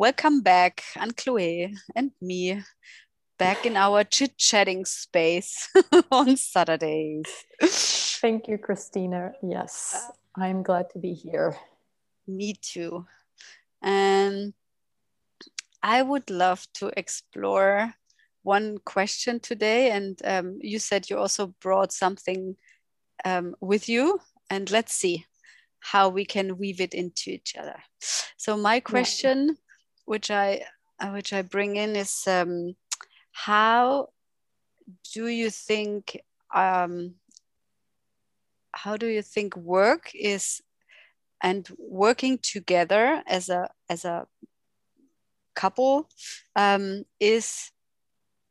welcome back, Anne Chloe and me, back in our chit chatting space on Saturdays. Thank you, Christina. Yes, I'm glad to be here. Me too. And I would love to explore one question today. And um, you said you also brought something um, with you. And let's see how we can weave it into each other. So my question. Which I which I bring in, is um, how do you think um, how do you think work is and working together as a as a couple um, is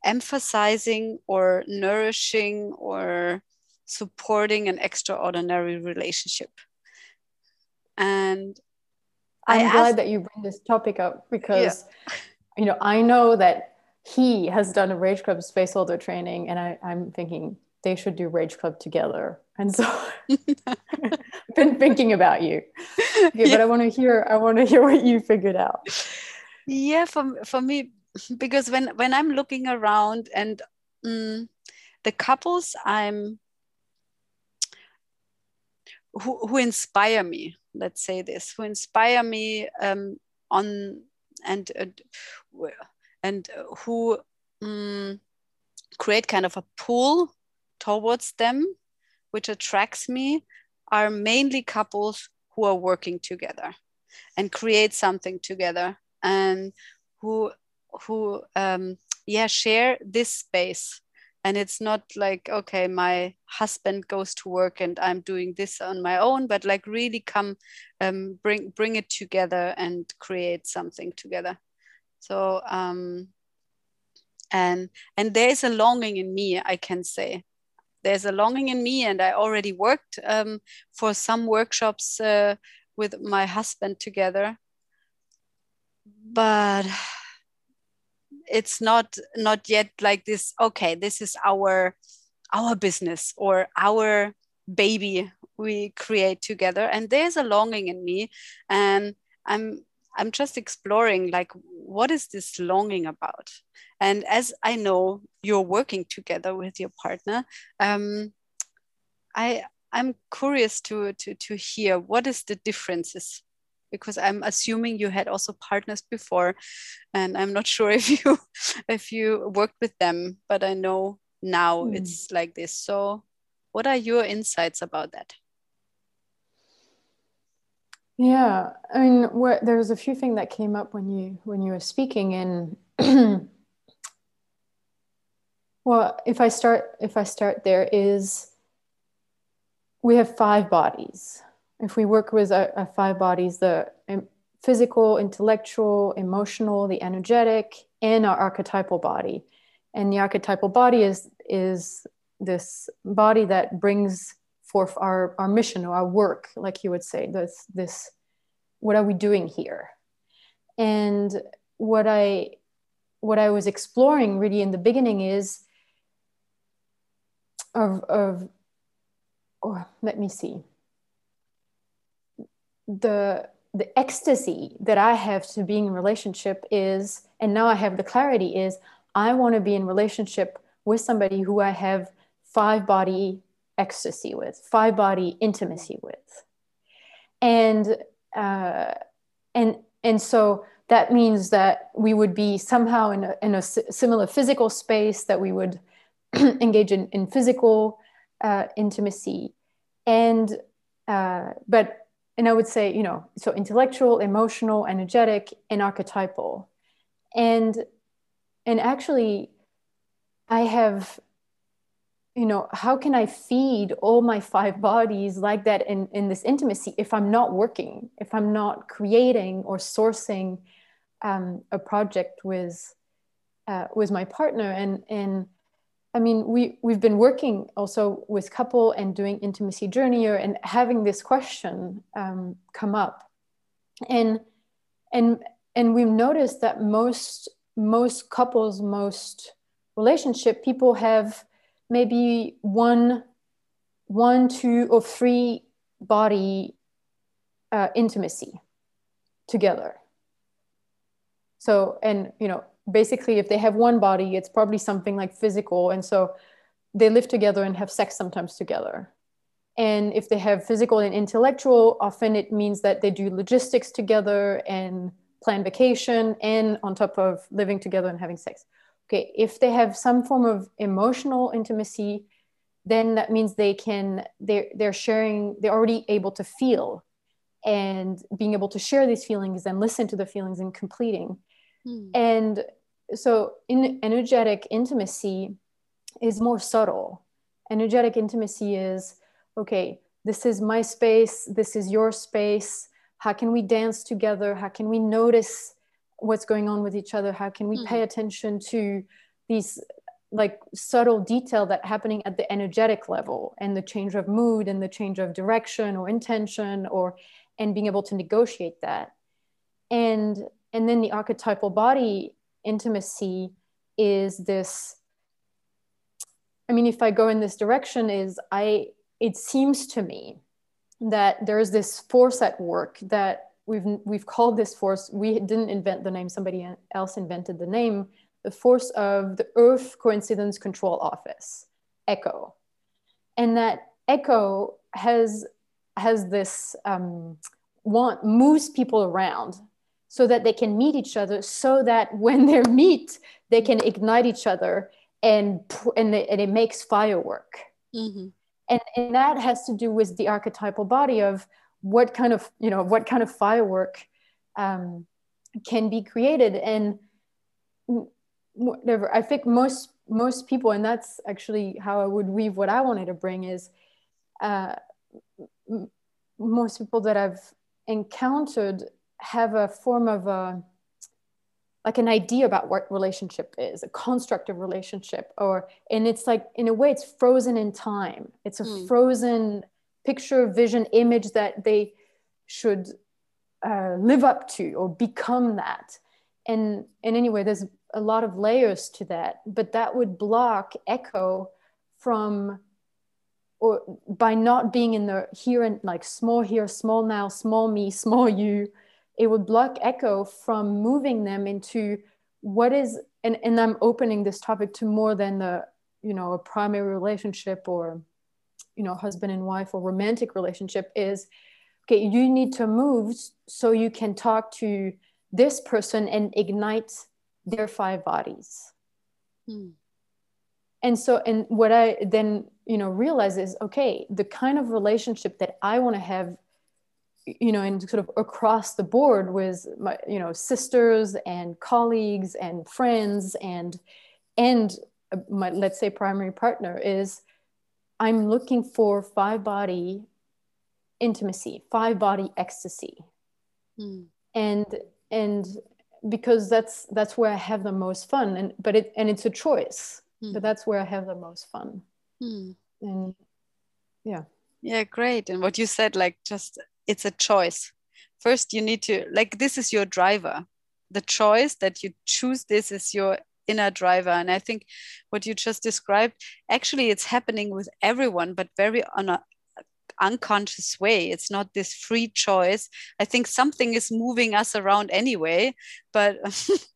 emphasizing or nourishing or supporting an extraordinary relationship? And i'm I glad that you bring this topic up because yeah. you know i know that he has done a rage club space holder training and I, i'm thinking they should do rage club together and so i've been thinking about you okay, yeah. but i want to hear i want to hear what you figured out yeah for, for me because when when i'm looking around and mm, the couples i'm who, who inspire me let's say this who inspire me um, on and uh, and who um, create kind of a pull towards them which attracts me are mainly couples who are working together and create something together and who who um, yeah share this space and it's not like okay my husband goes to work and i'm doing this on my own but like really come um, bring bring it together and create something together. So um and and there's a longing in me i can say. There's a longing in me and i already worked um, for some workshops uh, with my husband together. But it's not not yet like this okay this is our our business or our baby we create together. And there's a longing in me and i'm i'm just exploring like what is this longing about? And as i know you're working together with your partner um, i i'm curious to to to hear what is the differences because i'm assuming you had also partners before and i'm not sure if you if you worked with them but i know now mm. it's like this. So what are your insights about that? Yeah i mean what, there was a few things that came up when you when you were speaking and well if i start if i start there is we have five bodies if we work with our, our five bodies, the um, physical, intellectual, emotional, the energetic, and our archetypal body. And the archetypal body is is this body that brings forth our, our mission or our work, like you would say, this this what are we doing here? And what I what I was exploring really in the beginning is of of oh, let me see the the ecstasy that I have to being in relationship is, and now I have the clarity is, I want to be in relationship with somebody who I have five body ecstasy with, five body intimacy with, and uh, and and so that means that we would be somehow in a, in a similar physical space that we would engage in, in physical uh, intimacy. And uh, but and I would say, you know, so intellectual, emotional, energetic, and archetypal. And and actually, I have, you know, how can I feed all my five bodies like that in, in this intimacy if I'm not working, if I'm not creating or sourcing um, a project with uh, with my partner and and I mean, we we've been working also with couple and doing intimacy journeyer and having this question um, come up, and and and we've noticed that most most couples, most relationship people have maybe one one, two, or three body uh, intimacy together, so and you know basically if they have one body it's probably something like physical and so they live together and have sex sometimes together. And if they have physical and intellectual often it means that they do logistics together and plan vacation and on top of living together and having sex. Okay if they have some form of emotional intimacy then that means they can they're, they're sharing they're already able to feel. And being able to share these feelings and listen to the feelings and completing. Mm. and so in energetic intimacy is more subtle. Energetic intimacy is okay this is my space this is your space. How can we dance together? How can we notice what's going on with each other? How can we pay mm-hmm. attention to these like subtle detail that happening at the energetic level and the change of mood and the change of direction or intention or and being able to negotiate that? And and then the archetypal body intimacy is this i mean if i go in this direction is i it seems to me that there's this force at work that we've we've called this force we didn't invent the name somebody else invented the name the force of the Earth Coincidence Control Office, ECCO. And that ECCO has, has this um, want, moves people around so that they can meet each other, so that when they meet, they can ignite each other and, and, it, and it makes firework. Mm-hmm. And, and that has to do with the archetypal body of what kind of, you know, what kind of firework um, can be created. And whatever i think most most people and that's actually how i would weave what i wanted to bring is uh, m- most people that i've encountered have a form of a like an idea about what relationship is a constructive relationship or and it's like in a way it's frozen in time it's a mm. frozen picture vision image that they should uh, live up to or become that and and anyway there's a lot of layers to that but that would block ECCO from or by not being in the here and like small here small now small me small you it would block ECCO from moving them into what is and, and i'm opening this topic to more than the you know a primary relationship or you know husband and wife or romantic relationship is okay you need to move so you can talk to this person and ignite their five bodies hmm. and so and what i then you know realize is okay the kind of relationship that i want to have you know and sort of across the board with my you know sisters and colleagues and friends and and my let's say primary partner is i'm looking for five body intimacy five body ecstasy mm. and and because that's that's where I have the most fun and but it and it's a choice mm. but that's where I have the most fun mm. and yeah yeah great and what you said like just it's a choice first you need to like this is your driver the choice that you choose this is your inner driver and i think what you just described actually it's happening with everyone but very on a unconscious way. It's not this free choice. I think something is moving us around anyway, but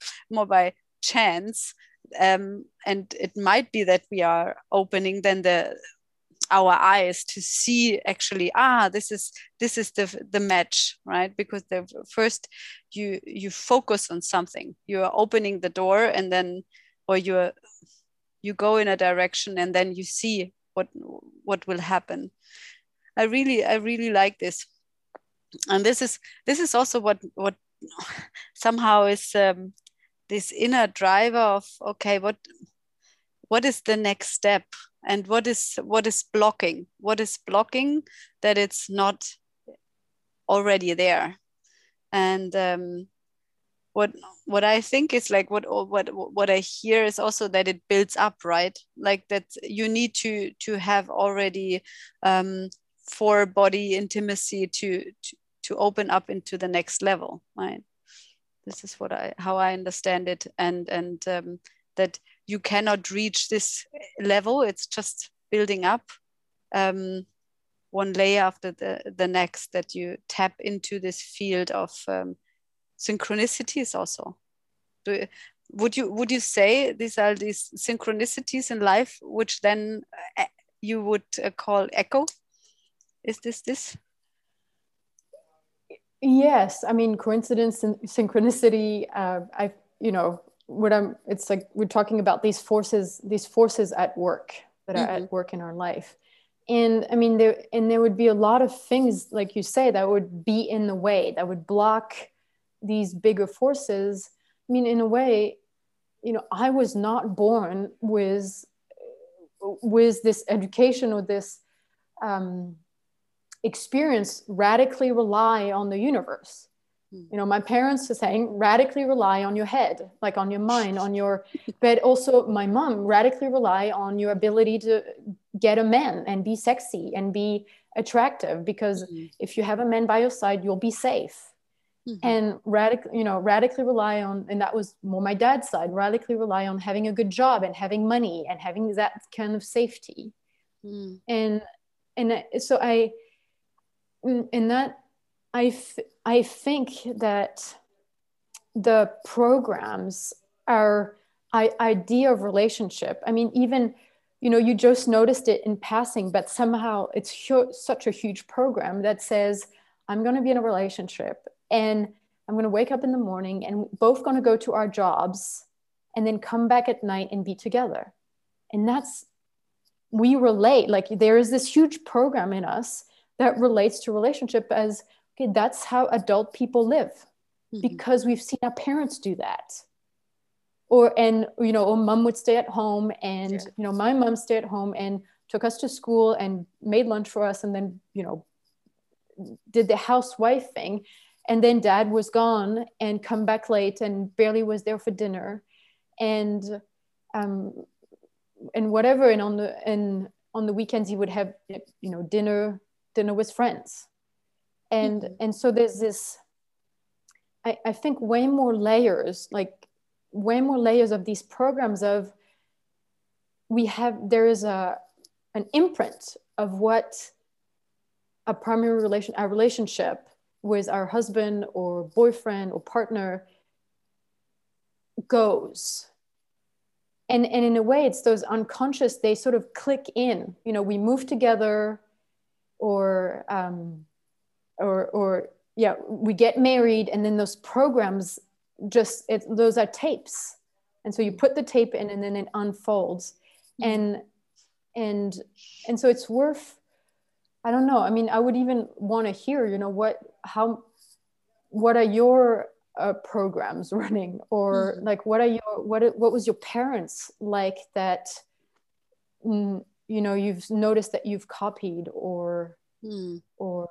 more by chance. Um, and it might be that we are opening then the our eyes to see actually ah this is this is the the match right? Because the first you you focus on something. You are opening the door and then or you you go in a direction and then you see what what will happen. I really, I really like this. And this is this is also what what somehow is um, this inner driver of okay, what what is the next step and what is what is blocking? What is blocking that it's not already there? And um, what what I think is like what what what I hear is also that it builds up, right? Like that you need to to have already um, for body intimacy to, to to open up into the next level right this is what i how i understand it and and um, that you cannot reach this level. It's just building up um, one layer after the the next that you tap into this field of um, synchronicities also. Do would you would you say these are these synchronicities in life which then uh, you would uh, call ECCO? Is this this? Yes. I mean coincidence and synchronicity uh, i you know what i'm it's like we're talking about these forces these forces at work that are mm-hmm. at work in our life and i mean there and there would be a lot of things like you say that would be in the way that would block these bigger forces i mean in a way you know i was not born with with this education or this um, experience radically rely on the universe. You know my parents are saying radically rely on your head like on your mind on your but also my mom radically rely on your ability to get a man and be sexy and be attractive because mm-hmm. if you have a man by your side you'll be safe mm-hmm. and radically you know radically rely on and that was more my dad's side radically rely on having a good job and having money and having that kind of safety mm. and and so i in that I, think that the programs are idea of relationship. I mean even you know you just noticed it in passing but somehow it's hu- such a huge program that says i'm going to be in a relationship and i'm going to wake up in the morning and both going to go to our jobs and then come back at night and be together. And that's we relate like there is this huge program in us that relates to relationship as okay that's how adult people live mm-hmm. because we've seen our parents do that or and you know or mom would stay at home and yeah. you know my mom stayed at home and took us to school and made lunch for us and then you know did the housewife thing and then dad was gone and come back late and barely was there for dinner and um and whatever and on the and on the weekends he would have you know dinner dinner with friends and mm-hmm. and so there's this I, I think way more layers like way more layers of these programs of we have there is a an imprint of what a primary relation a relationship with our husband or boyfriend or partner goes and and in a way it's those unconscious they sort of click in you know we move together or um or or yeah we get married and then those programs just it those are tapes and so you put the tape in and then it unfolds mm-hmm. and and and so it's worth I don't know. I mean, I would even want to hear, you know, what, how, what are your uh, programs running, or mm-hmm. like, what are your, what, what was your parents like that, mm, you know, you've noticed that you've copied, or, mm. or,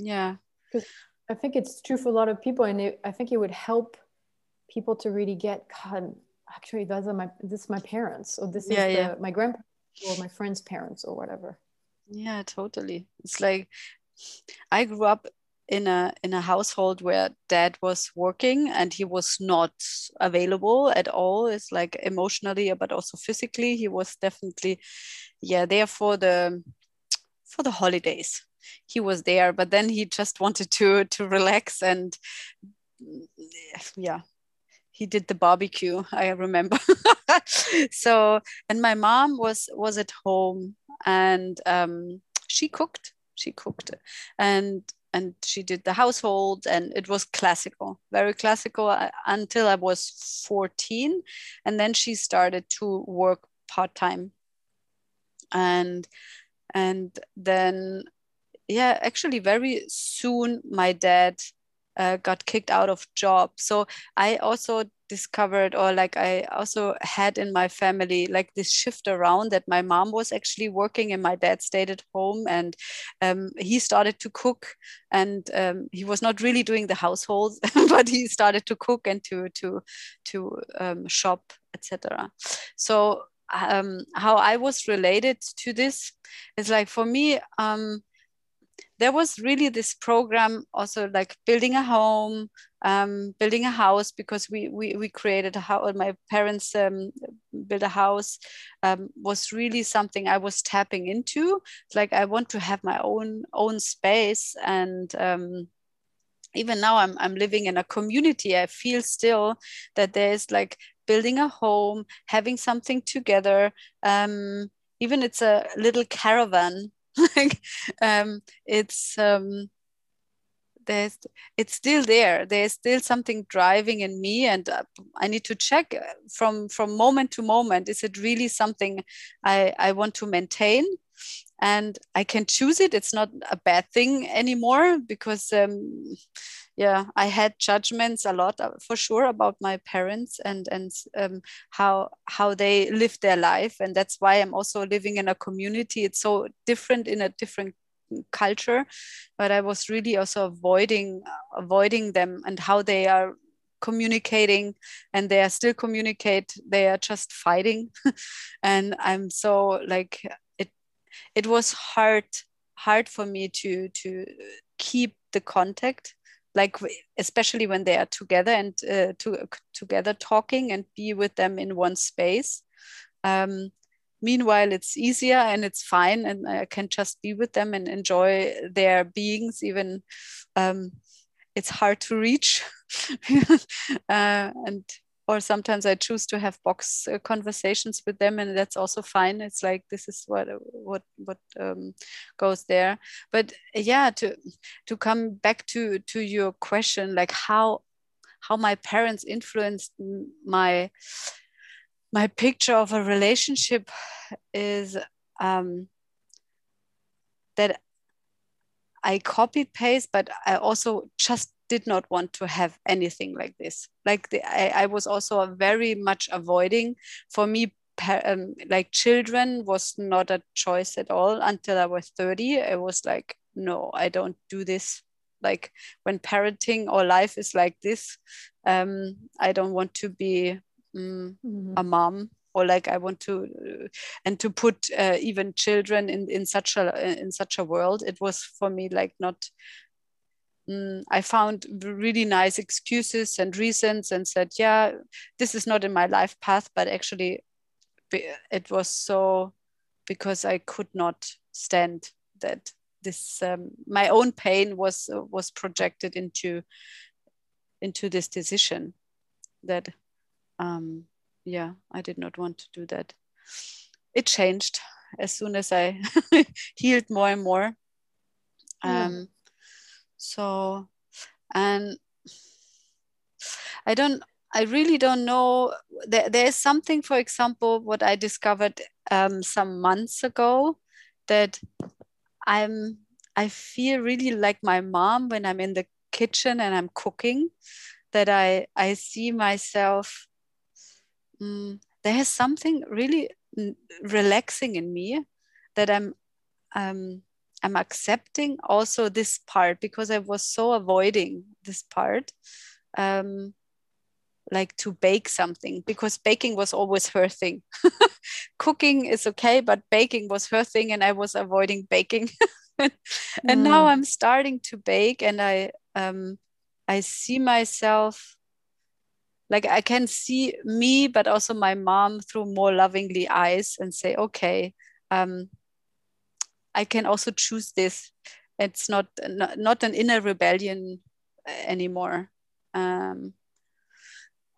yeah, because I think it's true for a lot of people, and it, I think it would help people to really get, God, actually, those are my, this is my parents, or this yeah, is the, my grandparents, or my friend's parents, or whatever. Yeah totally. It's like i grew up in a in a household where dad was working and he was not available at all. It's like emotionally but also physically he was definitely yeah there for the for the holidays he was there but then he just wanted to to relax and yeah he did the barbecue i remember. So and my mom was was at home and um, she cooked she cooked and and she did the household and it was classical very classical uh, until i was 14 and then she started to work part-time. And and then yeah actually very soon my dad uh, got kicked out of job. So i also discovered or like i also had in my family like this shift around that my mom was actually working and my dad stayed at home and um, he started to cook and um, he was not really doing the household but he started to cook and to to to um, shop etc so um, how i was related to this is like for me um, there was really this program also like building a home um, building a house because we we, we created a house my parents um, built a house um, was really something i was tapping into. Like i want to have my own own space and um, even now I'm, I'm living in a community. I feel still that there's like building a home having something together um, even it's a little caravan like um, it's um, there's it's still there. There's still something driving in me and uh, i need to check uh, from from moment to moment is it really something i i want to maintain and i can choose it. It's not a bad thing anymore because um, yeah i had judgments a lot uh, for sure about my parents and and um, how how they live their life. And that's why i'm also living in a community. It's so different in a different culture. But i was really also avoiding avoiding them and how they are communicating. And they are still communicate. They are just fighting. And i'm so like it was hard hard for me to to keep the contact like especially when they are together and uh, to, together talking and be with them in one space. Um, meanwhile it's easier and it's fine and i can just be with them and enjoy their beings even um, it's hard to reach. Uh, and or sometimes i choose to have box uh, conversations with them and that's also fine. It's like this is what what what um, goes there. But yeah to to come back to to your question like how how my parents influenced my my picture of a relationship is um, that I copy paste, but I also just did not want to have anything like this. Like the, I, I was also very much avoiding. For me, um, like children was not a choice at all until I was 30. I was like, no, I don't do this. Like when parenting or life is like this, um, I don't want to be mm, mm-hmm. a mom or like i want to uh, and to put uh, even children in in such a in such a world it was for me like not mm, i found really nice excuses and reasons and said yeah this is not in my life path but actually it was so because i could not stand that this um, my own pain was uh, was projected into into this decision that um, yeah, I did not want to do that. It changed as soon as I healed more and more. Um, So, and I don't, I really don't know. There, there is something, for example, what I discovered um, some months ago that I'm, I feel really like my mom when I'm in the kitchen and I'm cooking, that I, I see myself mm, there is something really relaxing in me that I'm um, I'm accepting also this part because I was so avoiding this part. Um, like to bake something because baking was always her thing. Cooking is okay, but baking was her thing, and I was avoiding baking. and mm. now I'm starting to bake, and I um, I see myself like I can see me, but also my mom through more lovingly eyes and say, okay, um, I can also choose this. It's not not, not an inner rebellion anymore. Um,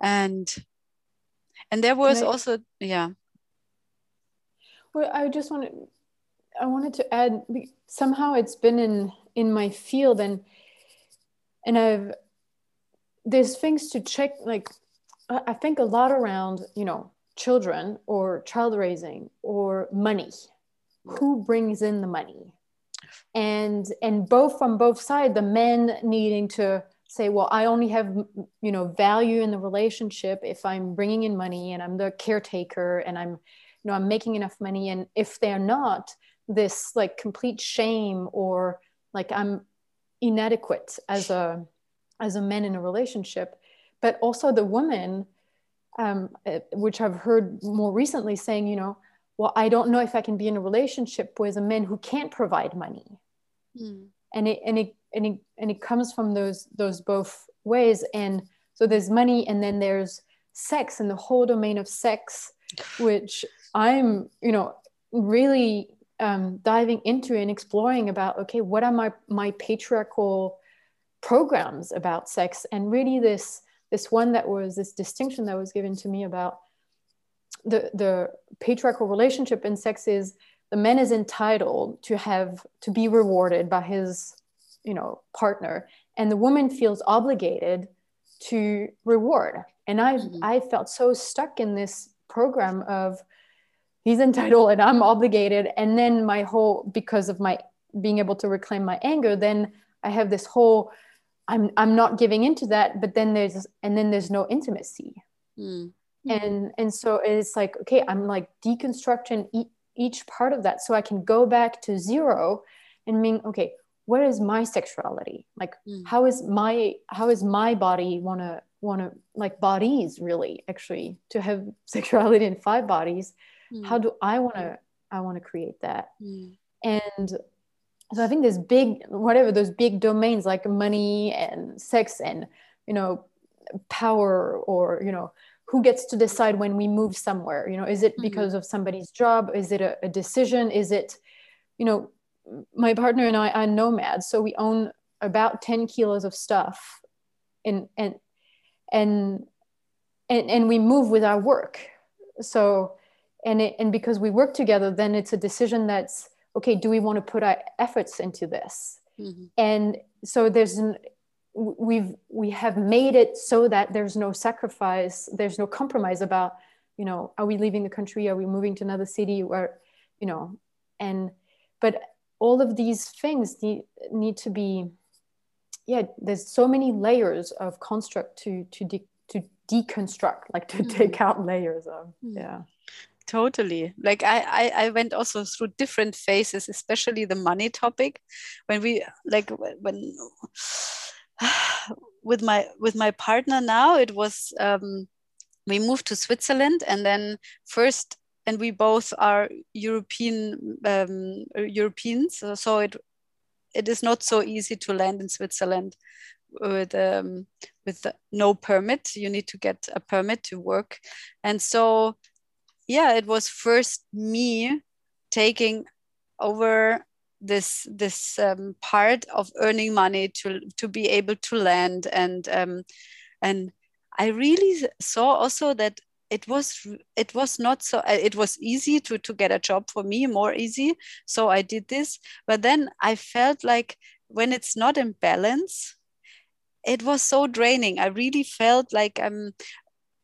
and and there was I, also yeah. Well, I just wanted I wanted to add somehow it's been in in my field and and I've there's things to check like I think a lot around, you know, children or child raising or money. Who brings in the money? And and both from both sides, the men needing to say, well, I only have you know value in the relationship if I'm bringing in money and I'm the caretaker and I'm you know I'm making enough money. And if they're not, this like complete shame or like I'm inadequate as a as a man in a relationship but also the woman, um, uh, which I've heard more recently saying, you know, well, I don't know if I can be in a relationship with a man who can't provide money. Mm. And it and it and it and it comes from those those both ways. And so there's money, and then there's sex and the whole domain of sex, which I'm, you know, really um, diving into and exploring about. Okay, what are my my patriarchal programs about sex and really this this one that was this distinction that was given to me about the the patriarchal relationship in sex is the man is entitled to have to be rewarded by his you know partner and the woman feels obligated to reward and i mm-hmm. i felt so stuck in this program of he's entitled and i'm obligated and then my whole because of my being able to reclaim my anger then i have this whole i'm i'm not giving into that but then there's and then there's no intimacy mm. And and so it's like okay i'm like deconstructing e- each part of that so i can go back to zero and mean okay what is my sexuality like mm. how is my how is my body want to want to like bodies really actually to have sexuality in five bodies mm. how do i want to i want to create that mm. and so i think there's big whatever those big domains like money and sex and you know power or you know who gets to decide when we move somewhere you know is it mm-hmm. because of somebody's job is it a, a decision is it you know my partner and I are nomads, so we own about 10 kilos of stuff and and and and, and we move with our work. So and it, and because we work together, then it's a decision that's okay, do we want to put our efforts into this? Mm-hmm. And so there's an we've we have made it so that there's no sacrifice, there's no compromise about, you know, are we leaving the country? Are we moving to another city? Or, you know, and but all of these things need, need to be yeah there's so many layers of construct to to de- to deconstruct like to mm-hmm. take out layers of mm-hmm. yeah totally like I, I i went also through different phases especially the money topic when we like when with my with my partner now it was um we moved to switzerland and then first and we both are European um, Europeans, so it it is not so easy to land in Switzerland with um, with no permit. You need to get a permit to work, and so yeah, it was first me taking over this this um, part of earning money to to be able to land and um, and I really saw also that it was it was not so uh, it was easy to to get a job for me more easy. So i did this. But then i felt like when it's not in balance it was so draining. I really felt like i'm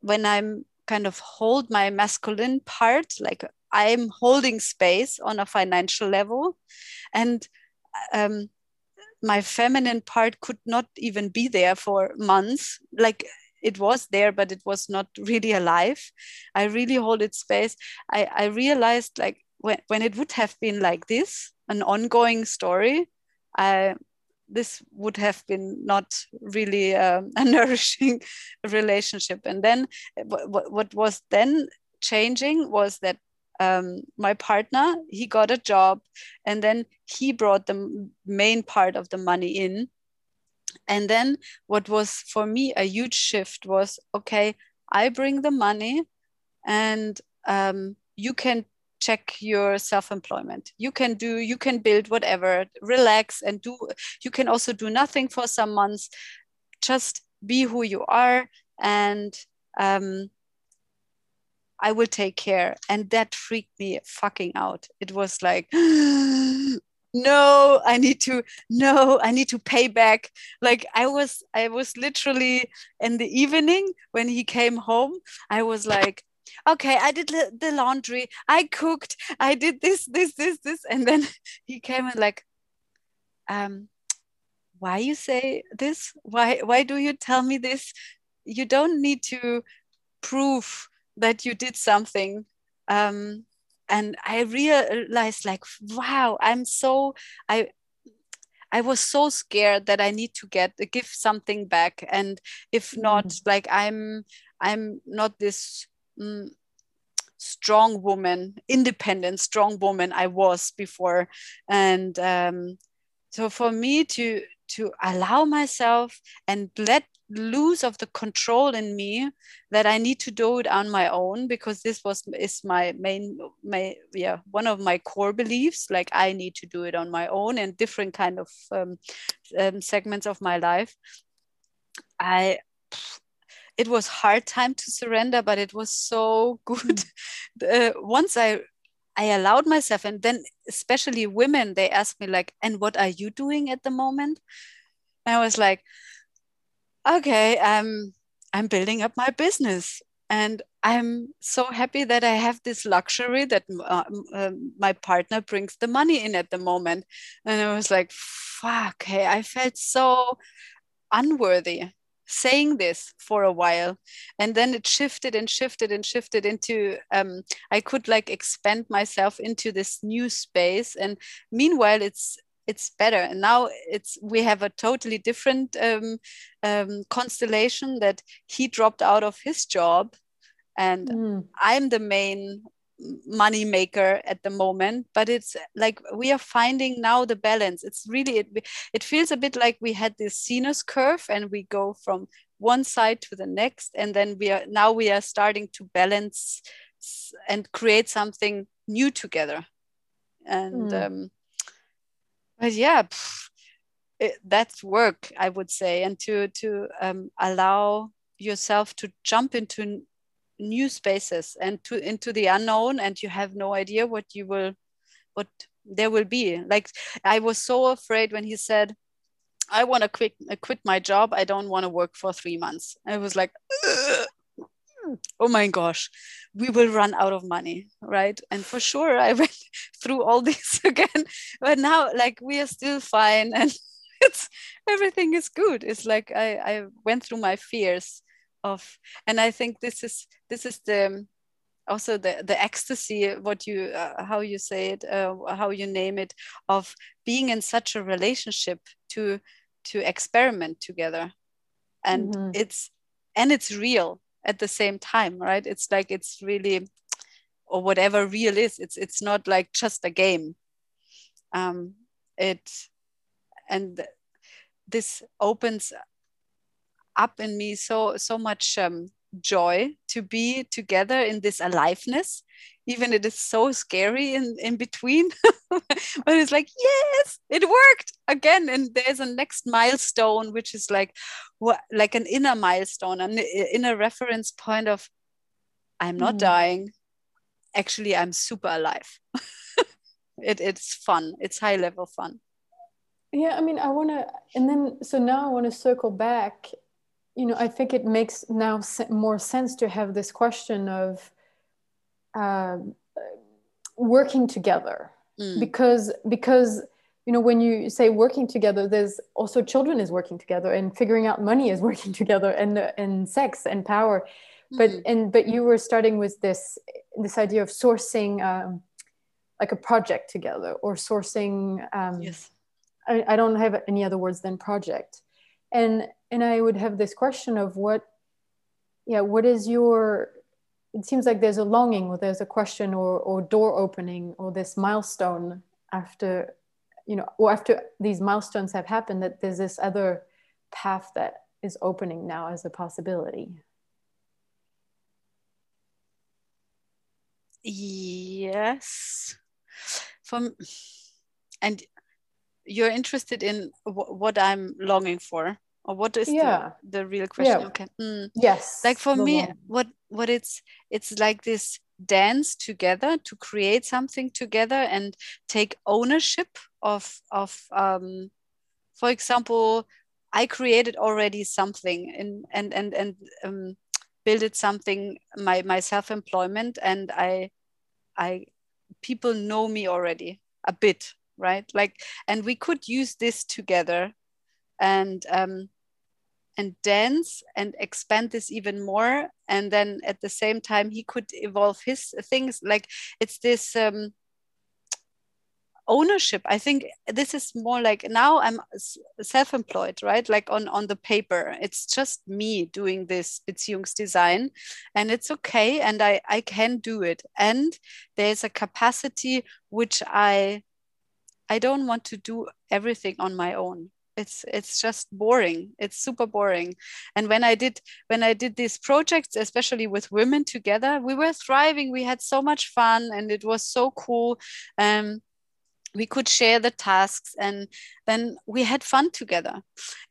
when i'm kind of hold my masculine part like i'm holding space on a financial level. And um, my feminine part could not even be there for months. Like it was there but it was not really alive. I really hold its space. I i realized like when, when it would have been like this an ongoing story i this would have been not really um, a nourishing relationship. And then what, what was then changing was that um, my partner he got a job and then he brought the main part of the money in. And then what was for me a huge shift was okay i bring the money and um, you can check your self-employment. You can do you can build whatever relax and do you can also do nothing for some months. Just be who you are and um, I will take care. And that freaked me fucking out. It was like, no i need to no i need to pay back. Like i was i was literally in the evening when he came home i was like okay i did the laundry. I cooked. I did this this this this. And then he came and like um why you say this? Why why do you tell me this? You don't need to prove that you did something um and i realized like wow i'm so i i was so scared that i need to get give something back and if not mm. like i'm i'm not this mm, strong woman independent strong woman i was before and um, so for me to to allow myself and let lose of the control in me that I need to do it on my own because this was is my main my yeah one of my core beliefs like I need to do it on my own and different kind of um, um, segments of my life. I it was hard time to surrender, but it was so good. uh, once I I allowed myself, and then especially women, they asked me like, "And what are you doing at the moment?" And I was like, "Okay, I'm I'm building up my business, and I'm so happy that I have this luxury that uh, uh, my partner brings the money in at the moment." And I was like, "Fuck!" Hey, I felt so unworthy saying this for a while and then it shifted and shifted and shifted into um, i could like expand myself into this new space and meanwhile it's it's better. And now it's we have a totally different um, um, constellation that he dropped out of his job. And mm. i'm the main money maker at the moment but it's like we are finding now the balance. It's really it, it feels a bit like we had this sinus curve and we go from one side to the next. And then we are now we are starting to balance and create something new together. And mm. um but yeah it, that's work i would say. And to to um, allow yourself to jump into new spaces and to into the unknown and you have no idea what you will what there will be. Like i was so afraid when he said i want to quit quit my job. I don't want to work for three months. I was like oh my gosh. We will run out of money right? And for sure i went through all this again. But now like we are still fine and it's everything is good. It's like i i went through my fears of and i think this is this is the also the the ecstasy what you uh, how you say it uh, how you name it of being in such a relationship to to experiment together. And mm-hmm. it's and it's real at the same time right? It's like it's really or whatever real is it's it's not like just a game. Um it and this opens up in me so so much um, joy to be together in this aliveness even it is so scary in in between. But it's like yes it worked. Again and there's a next milestone which is like what like an inner milestone an inner reference point of i'm not mm. dying. Actually i'm super alive. It, it's fun. It's high level fun. Yeah i mean i want to and then so now i want to circle back you know, I think it makes now more sense to have this question of uh, working together mm. because because you know when you say working together there's also children is working together and figuring out money is working together and and sex and power but mm. and but you were starting with this this idea of sourcing um, like a project together or sourcing um, yes I, I don't have any other words than project and and i would have this question of what yeah what is your it seems like there's a longing or there's a question or or door opening or this milestone after you know or after these milestones have happened that there's this other path that is opening now as a possibility. Yes. From and you're interested in w- what I'm longing for, or what is yeah. the, the real question? Yeah. Okay. Mm. Yes. Like for me, what what it's it's like this dance together to create something together and take ownership of of um, for example, I created already something and and and and um, built something my my self employment and I I people know me already a bit right? Like and we could use this together and um, and dance and expand this even more. And then at the same time he could evolve his things. Like it's this um, ownership. I think this is more like now i'm self-employed right? Like on on the paper. It's just me doing this beziehungsdesign and it's okay and i i can do it. And there's a capacity which i I don't want to do everything on my own. it's it's just boring. It's super boring. And when i did when i did these projects especially with women together we were thriving. We had so much fun and it was so cool. Um, we could share the tasks and then we had fun together.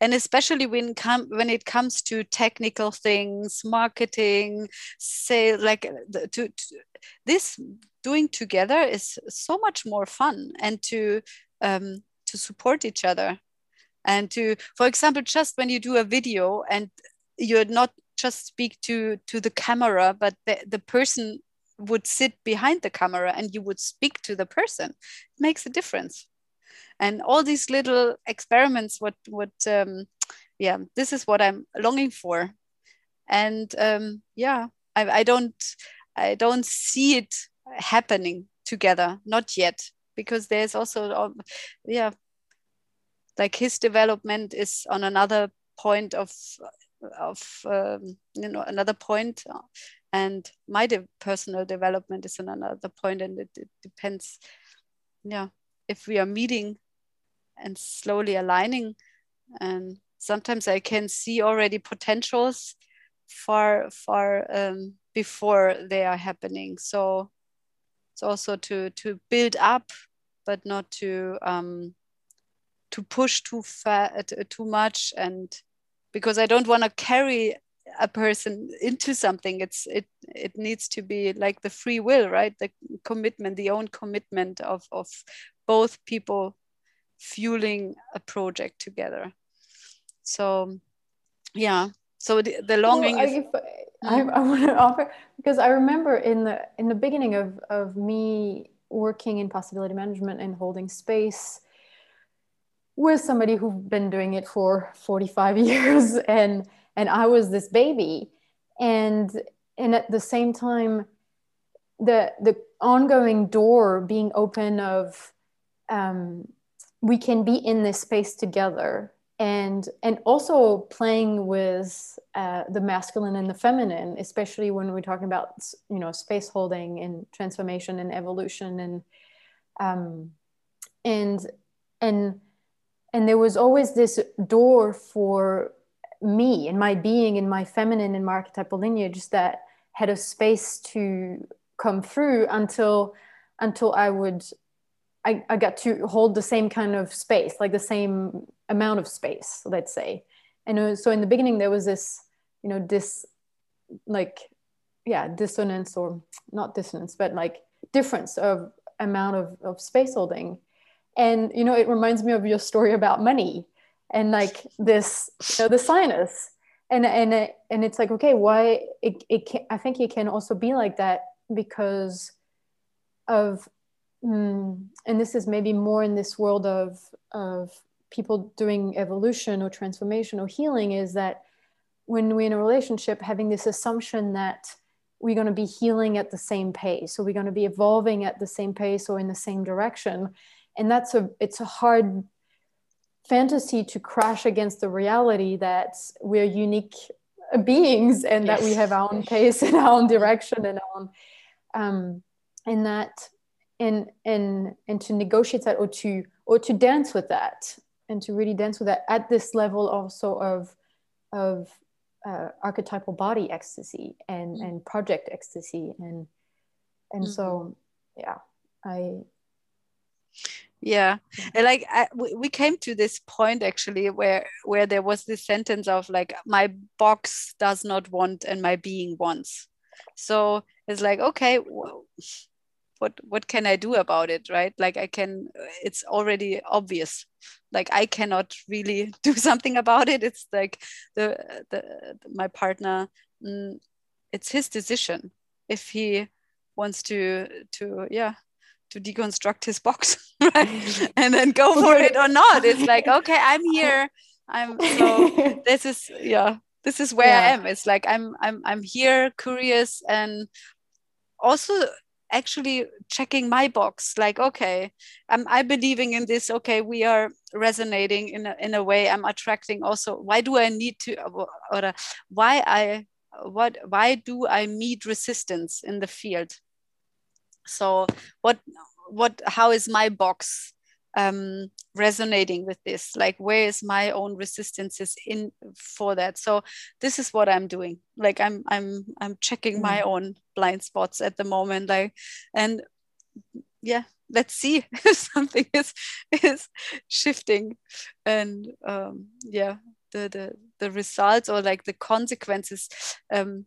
And especially when come when it comes to technical things marketing say like to, to, this doing together is so much more fun and to um, to support each other. And to for example just when you do a video and you're not just speak to to the camera but the, the person would sit behind the camera and you would speak to the person. It makes a difference. And all these little experiments what what um, yeah this is what i'm longing for. And um, yeah I, I don't i don't see it happening together not yet because there's also uh, yeah like his development is on another point of of um, you know another point and my de- personal development is another point and it, it depends yeah if we are meeting and slowly aligning. And sometimes i can see already potentials far far um, before they are happening. So it's also to to build up but not to um, to push too far too much. And because i don't want to carry a person into something it's it it needs to be like the free will right? The commitment the own commitment of of both people fueling a project together. So yeah. So the, the longing well, is, I, mm-hmm. I, I want to offer because i remember in the in the beginning of of me working in possibility management and holding space with somebody who's been doing it for 45 years and and i was this baby. And and at the same time the the ongoing door being open of um, we can be in this space together. And and also playing with uh, the masculine and the feminine especially when we're talking about you know space holding and transformation and evolution and um, and and and there was always this door for me and my being and my feminine and my archetypal lineage that had a space to come through until until I would I, I got to hold the same kind of space, like the same amount of space, let's say. And so in the beginning there was this, you know, this like yeah, dissonance or not dissonance, but like difference of amount of, of space holding. And you know, it reminds me of your story about money and like this you know the sinus. And and and it's like okay why it, it can i think it can also be like that because of mm, and this is maybe more in this world of of people doing evolution or transformation or healing is that when we're in a relationship having this assumption that we're going to be healing at the same pace so we're going to be evolving at the same pace or in the same direction and that's a it's a hard fantasy to crash against the reality that we're unique beings and yes. that we have our own pace and our own direction and our own um, and that and and and to negotiate that or to or to dance with that and to really dance with that at this level also of of uh, archetypal body ecstasy and mm-hmm. and project ecstasy and and mm-hmm. so yeah i yeah. And like I, we came to this point actually where where there was this sentence of like my box does not want and my being wants. So it's like okay well, what what can i do about it right? Like i can it's already obvious. Like i cannot really do something about it. It's like the the my partner mm, it's his decision if he wants to to yeah to deconstruct his box right? and then go for it or not. It's like okay i'm here. I'm so this is yeah this is where yeah. i am. It's like i'm i'm i'm here curious and also actually checking my box. Like okay am i believing in this? Okay we are resonating in a, in a way. I'm attracting also. Why do i need to or why i what why do i meet resistance in the field? So what what how is my box um, resonating with this? Like where is my own resistances in for that? So this is what i'm doing. Like i'm i'm i'm checking mm. my own blind spots at the moment like and yeah let's see if something is is shifting. And um yeah the the the results or like the consequences um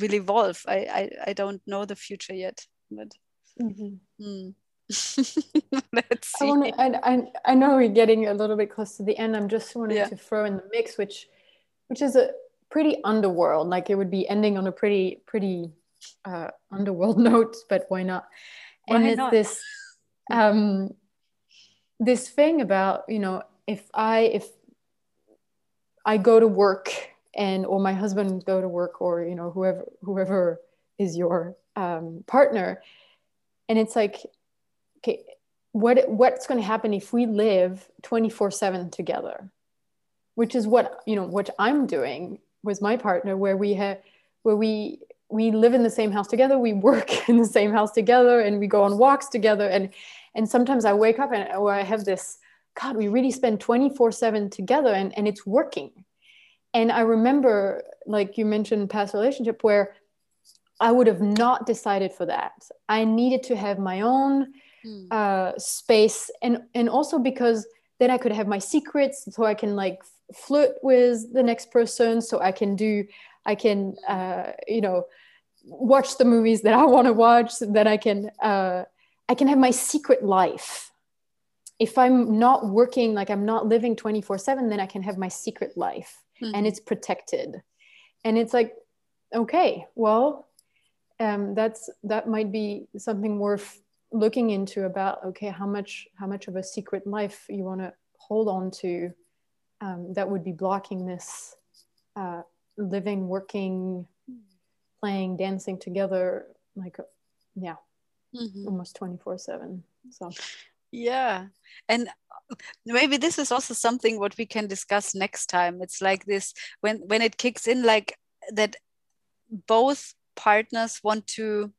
will evolve. I i, I don't know the future yet but mm-hmm. mm. let's see I, wanna, I, I, I know we're getting a little bit close to the end i'm just wanting yeah. to throw in the mix which which is a pretty underworld like it would be ending on a pretty pretty uh, underworld note but why not and why it's not? this um this thing about you know if i if i go to work and or my husband go to work or you know whoever whoever is your um, partner and it's like okay what what's going to happen if we live 24 7 together? Which is what you know what i'm doing with my partner where we have where we we live in the same house together we work in the same house together and we go on walks together. And and sometimes i wake up and or i have this god we really spend 24 7 together and and it's working. And i remember like you mentioned past relationship where i would have not decided for that. I needed to have my own mm. uh, space and and also because then i could have my secrets so i can like flirt with the next person so i can do i can uh, you know watch the movies that i want to watch so that i can uh, i can have my secret life. If i'm not working like i'm not living 24 7 then i can have my secret life. Mm-hmm. and it's protected. And it's like okay well um, that's that might be something worth looking into about okay how much how much of a secret life you want to hold on to um, that would be blocking this uh, living working playing dancing together like yeah mm-hmm. almost 24 7 so yeah and maybe this is also something what we can discuss next time it's like this when when it kicks in like that both partners want to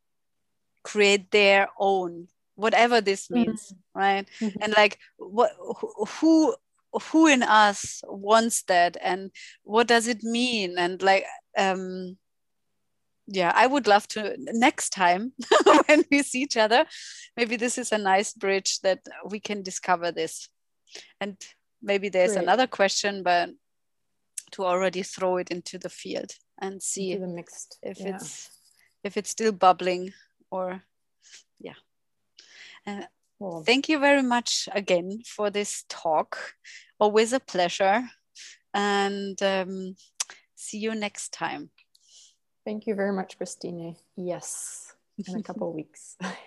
create their own whatever this means mm-hmm. right mm-hmm. and like what who who in us wants that and what does it mean and like um yeah i would love to next time when we see each other maybe this is a nice bridge that we can discover this and maybe there's Great. another question but to already throw it into the field and see the mixed if yeah. it's if it's still bubbling or yeah. Uh, well, thank you very much again for this talk. Always a pleasure. And um, see you next time. Thank you very much christine. Yes in a couple of weeks